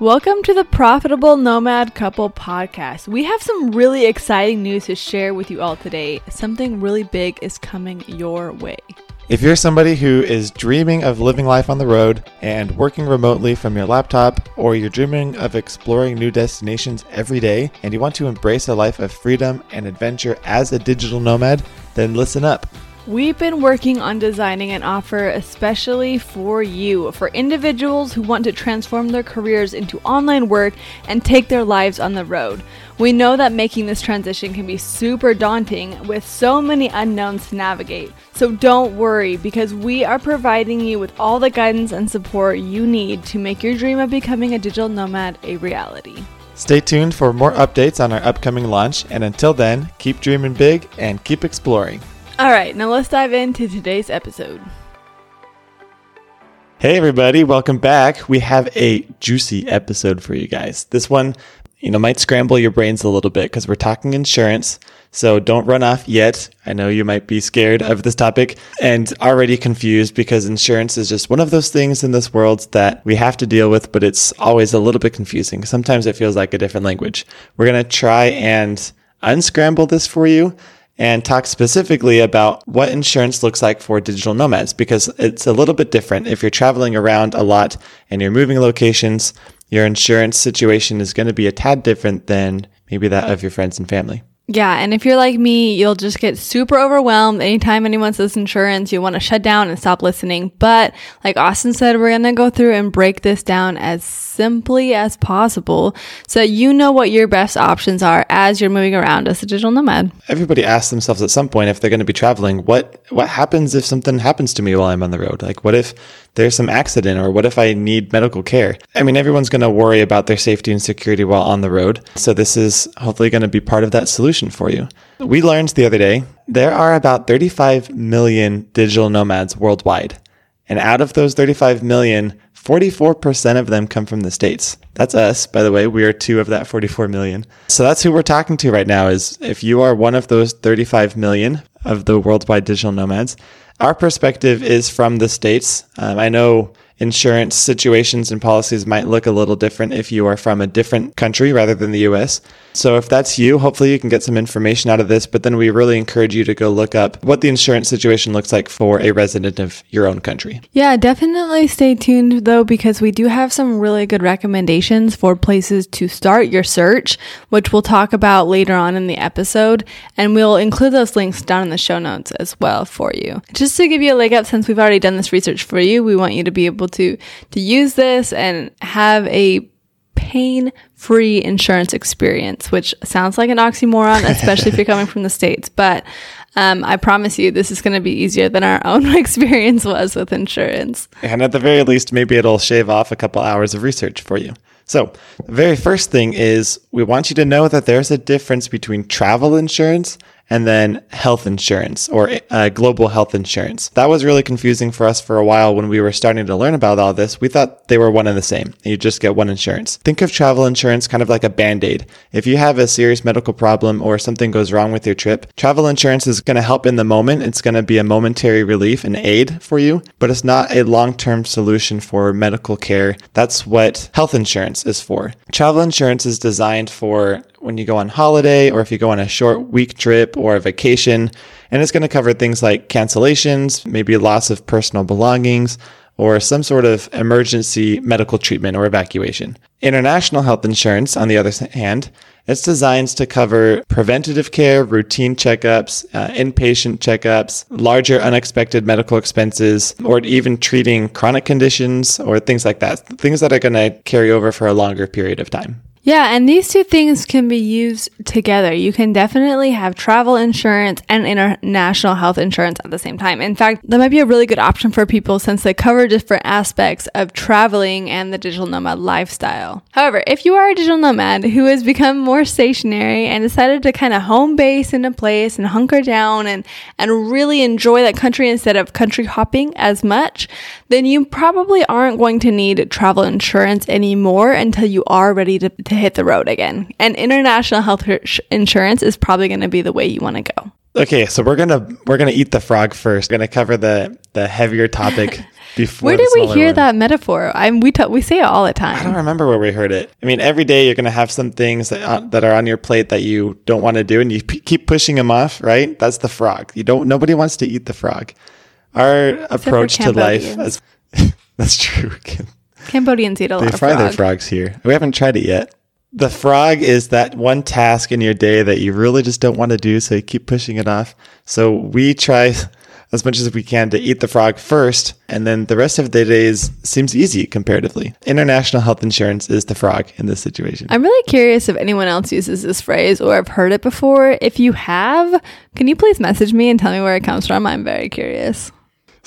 Welcome to the Profitable Nomad Couple podcast. We have some really exciting news to share with you all today. Something really big is coming your way. If you're somebody who is dreaming of living life on the road and working remotely from your laptop, or you're dreaming of exploring new destinations every day and you want to embrace a life of freedom and adventure as a digital nomad, then listen up. We've been working on designing an offer especially for you, for individuals who want to transform their careers into online work and take their lives on the road. We know that making this transition can be super daunting with so many unknowns to navigate. So don't worry because we are providing you with all the guidance and support you need to make your dream of becoming a digital nomad a reality. Stay tuned for more updates on our upcoming launch, and until then, keep dreaming big and keep exploring. All right, now let's dive into today's episode. Hey, everybody, welcome back. We have a juicy episode for you guys. This one, you know, might scramble your brains a little bit because we're talking insurance. So don't run off yet. I know you might be scared of this topic and already confused because insurance is just one of those things in this world that we have to deal with, but it's always a little bit confusing. Sometimes it feels like a different language. We're going to try and unscramble this for you and talk specifically about what insurance looks like for digital nomads because it's a little bit different. If you're traveling around a lot and you're moving locations, your insurance situation is going to be a tad different than maybe that of your friends and family. Yeah, and if you're like me, you'll just get super overwhelmed anytime anyone says insurance. You want to shut down and stop listening. But like Austin said, we're going to go through and break this down as simply as possible so you know what your best options are as you're moving around as a digital nomad. Everybody asks themselves at some point if they're going to be traveling, what what happens if something happens to me while I'm on the road? Like what if there's some accident or what if I need medical care? I mean, everyone's going to worry about their safety and security while on the road. So this is hopefully going to be part of that solution for you. We learned the other day there are about 35 million digital nomads worldwide. And out of those 35 million, 44% of them come from the States. That's us, by the way. We are two of that 44 million. So that's who we're talking to right now is if you are one of those 35 million of the worldwide digital nomads, our perspective is from the States. Um, I know insurance situations and policies might look a little different if you are from a different country rather than the US. So if that's you, hopefully you can get some information out of this, but then we really encourage you to go look up what the insurance situation looks like for a resident of your own country. Yeah, definitely stay tuned though because we do have some really good recommendations for places to start your search, which we'll talk about later on in the episode, and we'll include those links down in the show notes as well for you. Just to give you a leg up since we've already done this research for you, we want you to be able to to use this and have a pain free insurance experience, which sounds like an oxymoron, especially if you're coming from the States. But um, I promise you, this is going to be easier than our own experience was with insurance. And at the very least, maybe it'll shave off a couple hours of research for you. So, the very first thing is we want you to know that there's a difference between travel insurance and then health insurance or uh, global health insurance. That was really confusing for us for a while when we were starting to learn about all this. We thought they were one and the same. You just get one insurance. Think of travel insurance kind of like a band aid. If you have a serious medical problem or something goes wrong with your trip, travel insurance is going to help in the moment. It's going to be a momentary relief and aid for you, but it's not a long term solution for medical care. That's what health insurance is for. Travel insurance is designed for when you go on holiday or if you go on a short week trip or a vacation. And it's going to cover things like cancellations, maybe loss of personal belongings, or some sort of emergency medical treatment or evacuation. International health insurance, on the other hand, it's designed to cover preventative care, routine checkups, uh, inpatient checkups, larger unexpected medical expenses, or even treating chronic conditions or things like that. Things that are going to carry over for a longer period of time. Yeah, and these two things can be used together. You can definitely have travel insurance and international health insurance at the same time. In fact, that might be a really good option for people since they cover different aspects of traveling and the digital nomad lifestyle. However, if you are a digital nomad who has become more stationary and decided to kind of home base in a place and hunker down and, and really enjoy that country instead of country hopping as much, then you probably aren't going to need travel insurance anymore until you are ready to, to hit the road again. And international health insurance is probably going to be the way you want to go. Okay, so we're gonna we're gonna eat the frog first. We're gonna cover the the heavier topic before. Where did we hear one. that metaphor? I'm we ta- we say it all the time. I don't remember where we heard it. I mean, every day you're to have some things that, uh, that are on your plate that you don't want to do, and you p- keep pushing them off. Right? That's the frog. You don't. Nobody wants to eat the frog. Our approach to life, as, that's true. Cambodians eat a lot They of fry their frogs here. We haven't tried it yet. The frog is that one task in your day that you really just don't want to do, so you keep pushing it off. So we try as much as we can to eat the frog first, and then the rest of the days seems easy comparatively. International health insurance is the frog in this situation. I'm really curious if anyone else uses this phrase or I've heard it before. If you have, can you please message me and tell me where it comes from? I'm very curious.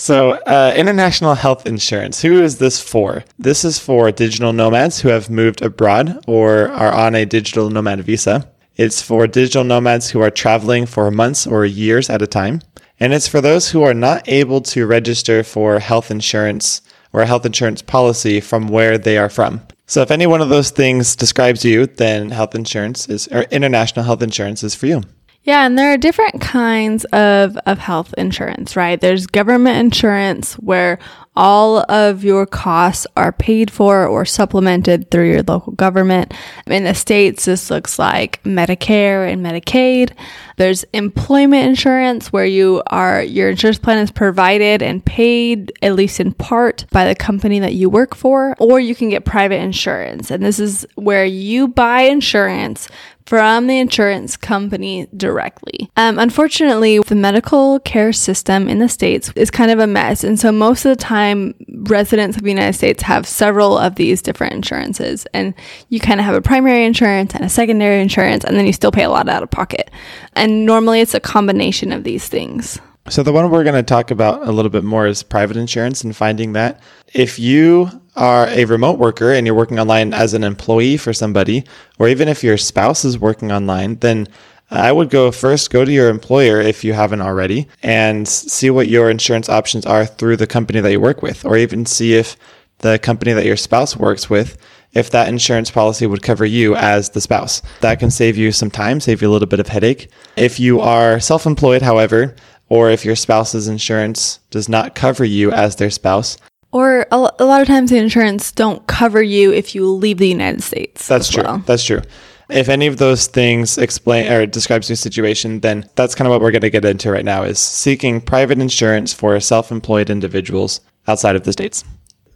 So, uh, international health insurance. Who is this for? This is for digital nomads who have moved abroad or are on a digital nomad visa. It's for digital nomads who are traveling for months or years at a time. And it's for those who are not able to register for health insurance or a health insurance policy from where they are from. So, if any one of those things describes you, then health insurance is, or international health insurance is for you. Yeah, and there are different kinds of, of health insurance, right? There's government insurance where all of your costs are paid for or supplemented through your local government. In the States, this looks like Medicare and Medicaid. There's employment insurance where you are, your insurance plan is provided and paid, at least in part, by the company that you work for, or you can get private insurance. And this is where you buy insurance from the insurance company directly. Um, unfortunately, the medical care system in the States is kind of a mess. And so most of the time, residents of the United States have several of these different insurances. And you kind of have a primary insurance and a secondary insurance, and then you still pay a lot out of pocket. And normally it's a combination of these things. So the one we're going to talk about a little bit more is private insurance and finding that. If you are a remote worker and you're working online as an employee for somebody, or even if your spouse is working online, then I would go first go to your employer if you haven't already and see what your insurance options are through the company that you work with, or even see if the company that your spouse works with if that insurance policy would cover you as the spouse. That can save you some time, save you a little bit of headache. If you are self employed, however, or if your spouse's insurance does not cover you as their spouse, Or a, a lot of times the insurance don't cover you if you leave the United States. that's true. well. That's true. If any of those things explain or describes your situation, then that's kind of what we're going to get into right now is seeking private insurance for self-employed individuals outside of the states.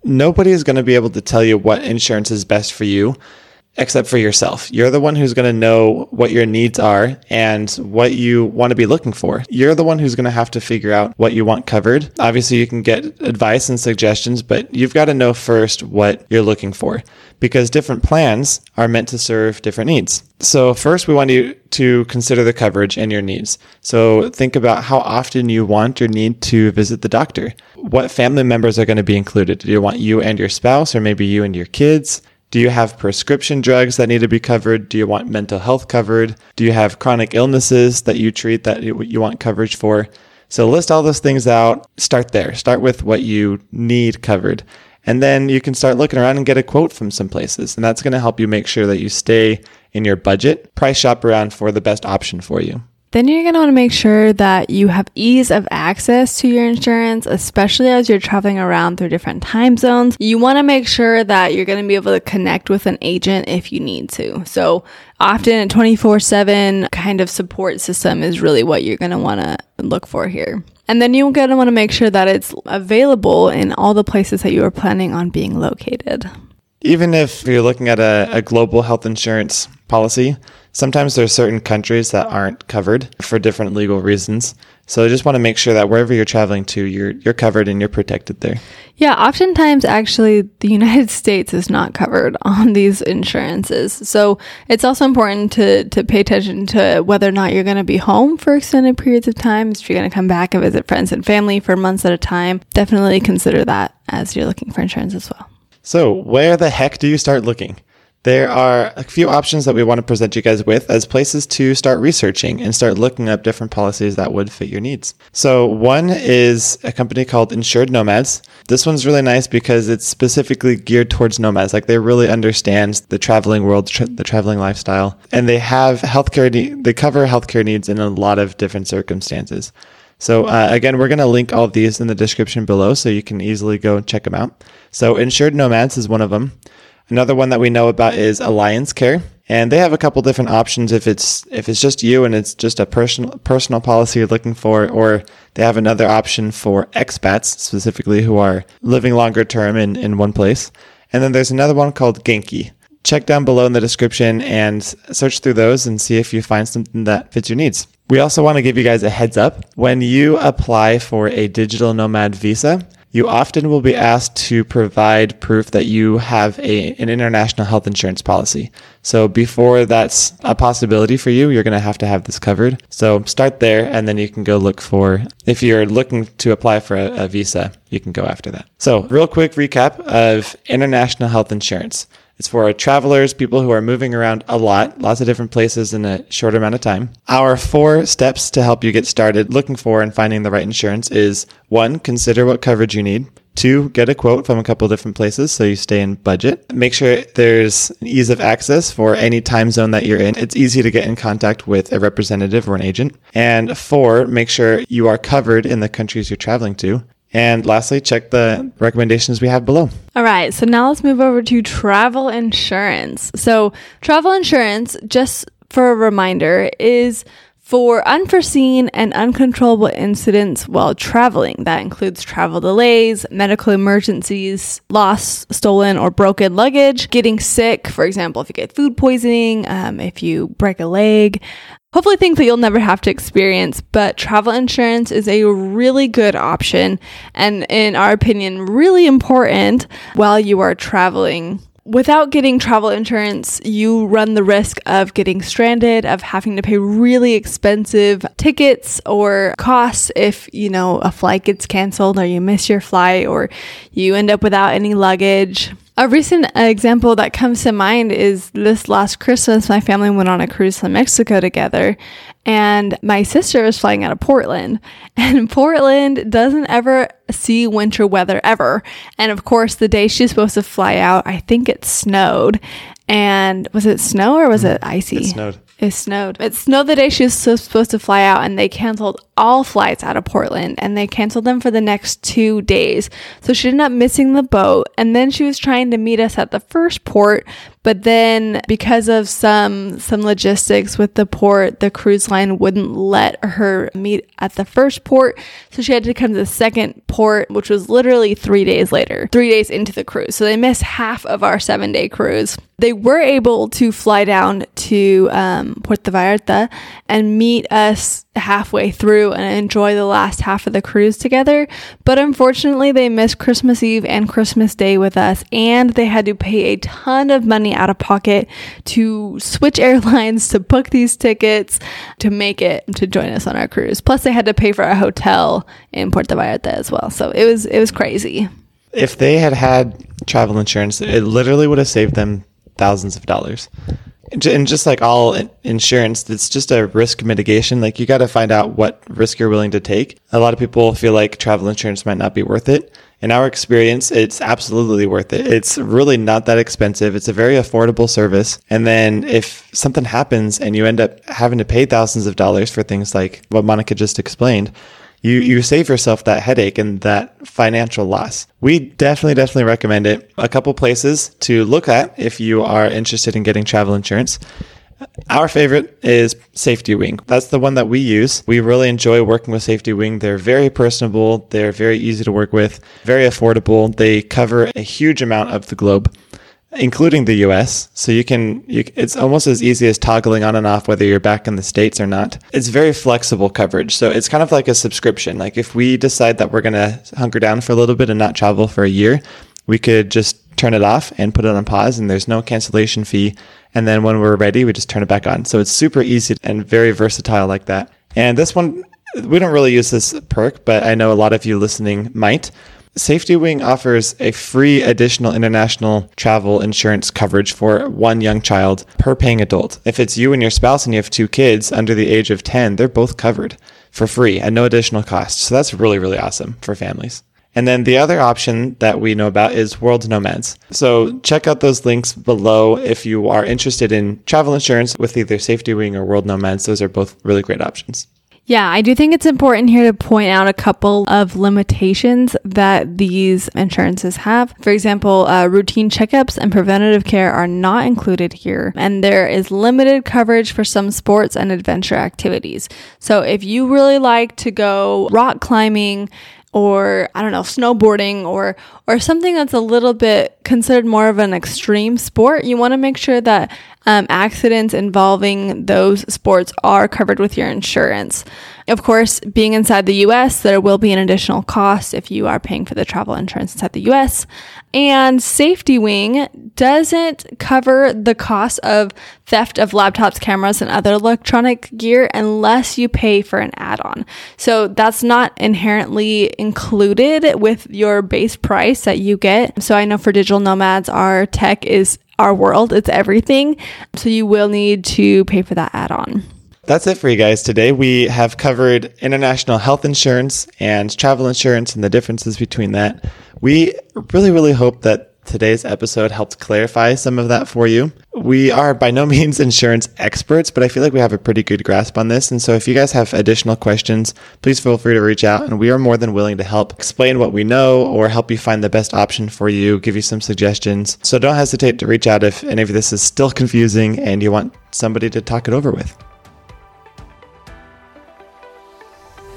Nobody is going to be able to tell you what insurance is best for you except for yourself. You're the one who's going to know what your needs are and what you want to be looking for. You're the one who's going to have to figure out what you want covered. Obviously, you can get advice and suggestions, but you've got to know first what you're looking for because different plans are meant to serve different needs. So, first, we want you to consider the coverage and your needs. So, think about how often you want or need to visit the doctor. What family members are going to be included? Do you want you and your spouse, or maybe you and your kids? Do you have prescription drugs that need to be covered? Do you want mental health covered? Do you have chronic illnesses that you treat that you want coverage for? So list all those things out. Start there. Start with what you need covered. And then you can start looking around and get a quote from some places. And that's going to help you make sure that you stay in your budget. Price shop around for the best option for you. Then you're going to want to make sure that you have ease of access to your insurance, especially as you're traveling around through different time zones. You want to make sure that you're going to be able to connect with an agent if you need to. So often a 24 7 kind of support system is really what you're going to want to look for here. And then you're going to want to make sure that it's available in all the places that you are planning on being located. Even if you're looking at a, a global health insurance policy, sometimes there are certain countries that uh-huh. aren't covered for different legal reasons. So I just want to make sure that wherever you're traveling to, you're you're covered and you're protected there. Yeah, oftentimes actually the United States is not covered on these insurances. So it's also important to, to pay attention to whether or not you're going to be home for extended periods of time. If you're going to come back and visit friends and family for months at a time, definitely consider that as you're looking for insurance as well. So, where the heck do you start looking? There are a few options that we want to present you guys with as places to start researching and start looking up different policies that would fit your needs. So, one is a company called Insured Nomads. This one's really nice because it's specifically geared towards nomads. Like they really understand the traveling world, tra- the traveling lifestyle, and they have healthcare. Ne- they cover healthcare needs in a lot of different circumstances. So, uh, again, we're going to link all these in the description below so you can easily go check them out. So, Insured Nomads is one of them. Another one that we know about is Allianz Care, and they have a couple different options if it's if it's just you and it's just a personal personal policy you're looking for, or they have another option for expats specifically who are living longer term in, in one place. And then there's another one called Genki. Check down below in the description and search through those and see if you find something that fits your needs. We also want to give you guys a heads up. When you apply for a digital nomad visa, you often will be asked to provide proof that you have a, an international health insurance policy. So before that's a possibility for you, you're going to have to have this covered. So start there and then you can go look for, if you're looking to apply for a, a visa, you can go after that. So real quick recap of international health insurance. It's for travelers, people who are moving around a lot, lots of different places in a short amount of time. Our four steps to help you get started looking for and finding the right insurance is one, consider what coverage you need. Two, get a quote from a couple different places so you stay in budget. Make sure there's ease of access for any time zone that you're in. It's easy to get in contact with a representative or an agent. And four, make sure you are covered in the countries you're traveling to. And lastly, check the recommendations we have below. All right, so now let's move over to travel insurance. So, travel insurance, just for a reminder, is for unforeseen and uncontrollable incidents while traveling. That includes travel delays, medical emergencies, lost, stolen, or broken luggage, getting sick, for example, if you get food poisoning, um, if you break a leg, hopefully things that you'll never have to experience, but travel insurance is a really good option and in our opinion really important while you are traveling. Without getting travel insurance, you run the risk of getting stranded, of having to pay really expensive tickets or costs if, you know, a flight gets canceled or you miss your flight or you end up without any luggage a recent example that comes to mind is this last Christmas, my family went on a cruise to Mexico together, and my sister was flying out of Portland. And Portland doesn't ever see winter weather ever. And of course, the day she's supposed to fly out, I think it snowed. And was it snow or was mm-hmm. it icy? It snowed. It snowed. It snowed the day she was supposed to fly out, and they canceled all flights out of Portland and they canceled them for the next two days. So she ended up missing the boat. And then she was trying to meet us at the first port, but then because of some some logistics with the port, the cruise line wouldn't let her meet at the first port. So she had to come to the second port, which was literally three days later, three days into the cruise. So they missed half of our seven day cruise. They were able to fly down to um, Puerto Vallarta and meet us halfway through and enjoy the last half of the cruise together. But unfortunately, they missed Christmas Eve and Christmas Day with us, and they had to pay a ton of money out of pocket to switch airlines to book these tickets to make it to join us on our cruise. Plus, they had to pay for a hotel in Puerto Vallarta as well. So it was it was crazy. If they had had travel insurance, it literally would have saved them thousands of dollars. And just like all insurance, it's just a risk mitigation. Like you got to find out what risk you're willing to take. A lot of people feel like travel insurance might not be worth it. In our experience, it's absolutely worth it. It's really not that expensive. It's a very affordable service. And then if something happens and you end up having to pay thousands of dollars for things like what Monica just explained, you you save yourself that headache and that financial loss. We definitely definitely recommend it. A couple places to look at if you are interested in getting travel insurance. Our favorite is SafetyWing. That's the one that we use. We really enjoy working with SafetyWing. They're very personable, they're very easy to work with, very affordable. They cover a huge amount of the globe including the US. So you can, you, it's almost as easy as toggling on and off whether you're back in the States or not. It's very flexible coverage. So it's kind of like a subscription. Like if we decide that we're going to hunker down for a little bit and not travel for a year, we could just turn it off and put it on pause and there's no cancellation fee. And then when we're ready, we just turn it back on. So it's super easy and very versatile like that. And this one, we don't really use this perk, but I know a lot of you listening might. SafetyWing offers a free additional international travel insurance coverage for one young child per paying adult. If it's you and your spouse and you have two kids under the age of 10, they're both covered for free at no additional cost. So that's really, really awesome for families. And then the other option that we know about is World Nomads. So check out those links below if you are interested in travel insurance with either SafetyWing or World Nomads. Those are both really great options. Yeah, I do think it's important here to point out a couple of limitations that these insurances have. For example, uh, routine checkups and preventative care are not included here, and there is limited coverage for some sports and adventure activities. So if you really like to go rock climbing, or I don't know, snowboarding or or something that's a little bit considered more of an extreme sport, you want to make sure that um, accidents involving those sports are covered with your insurance. Of course, being inside the US, there will be an additional cost if you are paying for the travel insurance inside the US. And SafetyWing doesn't cover the cost of theft of laptops, cameras, and other electronic gear unless you pay for an add on. So that's not inherently included with your base price that you get. So I know for digital nomads, our tech is our world, it's everything. So you will need to pay for that add on. That's it for you guys today. We have covered international health insurance and travel insurance and the differences between that. We really, really hope that today's episode helped clarify some of that for you. We are by no means insurance experts, but I feel like we have a pretty good grasp on this. And so if you guys have additional questions, please feel free to reach out and we are more than willing to help explain what we know or help you find the best option for you, give you some suggestions. So don't hesitate to reach out if any of this is still confusing and you want somebody to talk it over with.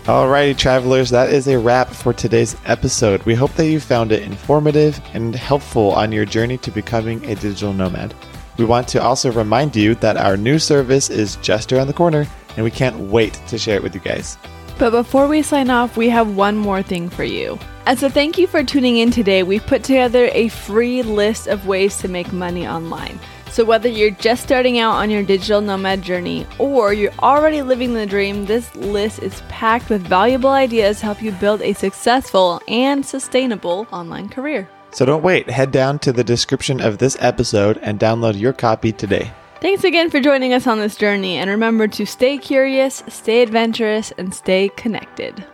Alrighty, travelers, that is a wrap for today's episode. We hope that you found it informative and helpful on your journey to becoming a digital nomad. We want to also remind you that our new service is just around the corner, and we can't wait to share it with you guys. But before we sign off, we have one more thing for you. As a thank you for tuning in today, we've put together a free list of ways to make money online. So, whether you're just starting out on your digital nomad journey or you're already living the dream, this list is packed with valuable ideas to help you build a successful and sustainable online career. So, don't wait. Head down to the description of this episode and download your copy today. Thanks again for joining us on this journey, and remember to stay curious, stay adventurous, and stay connected.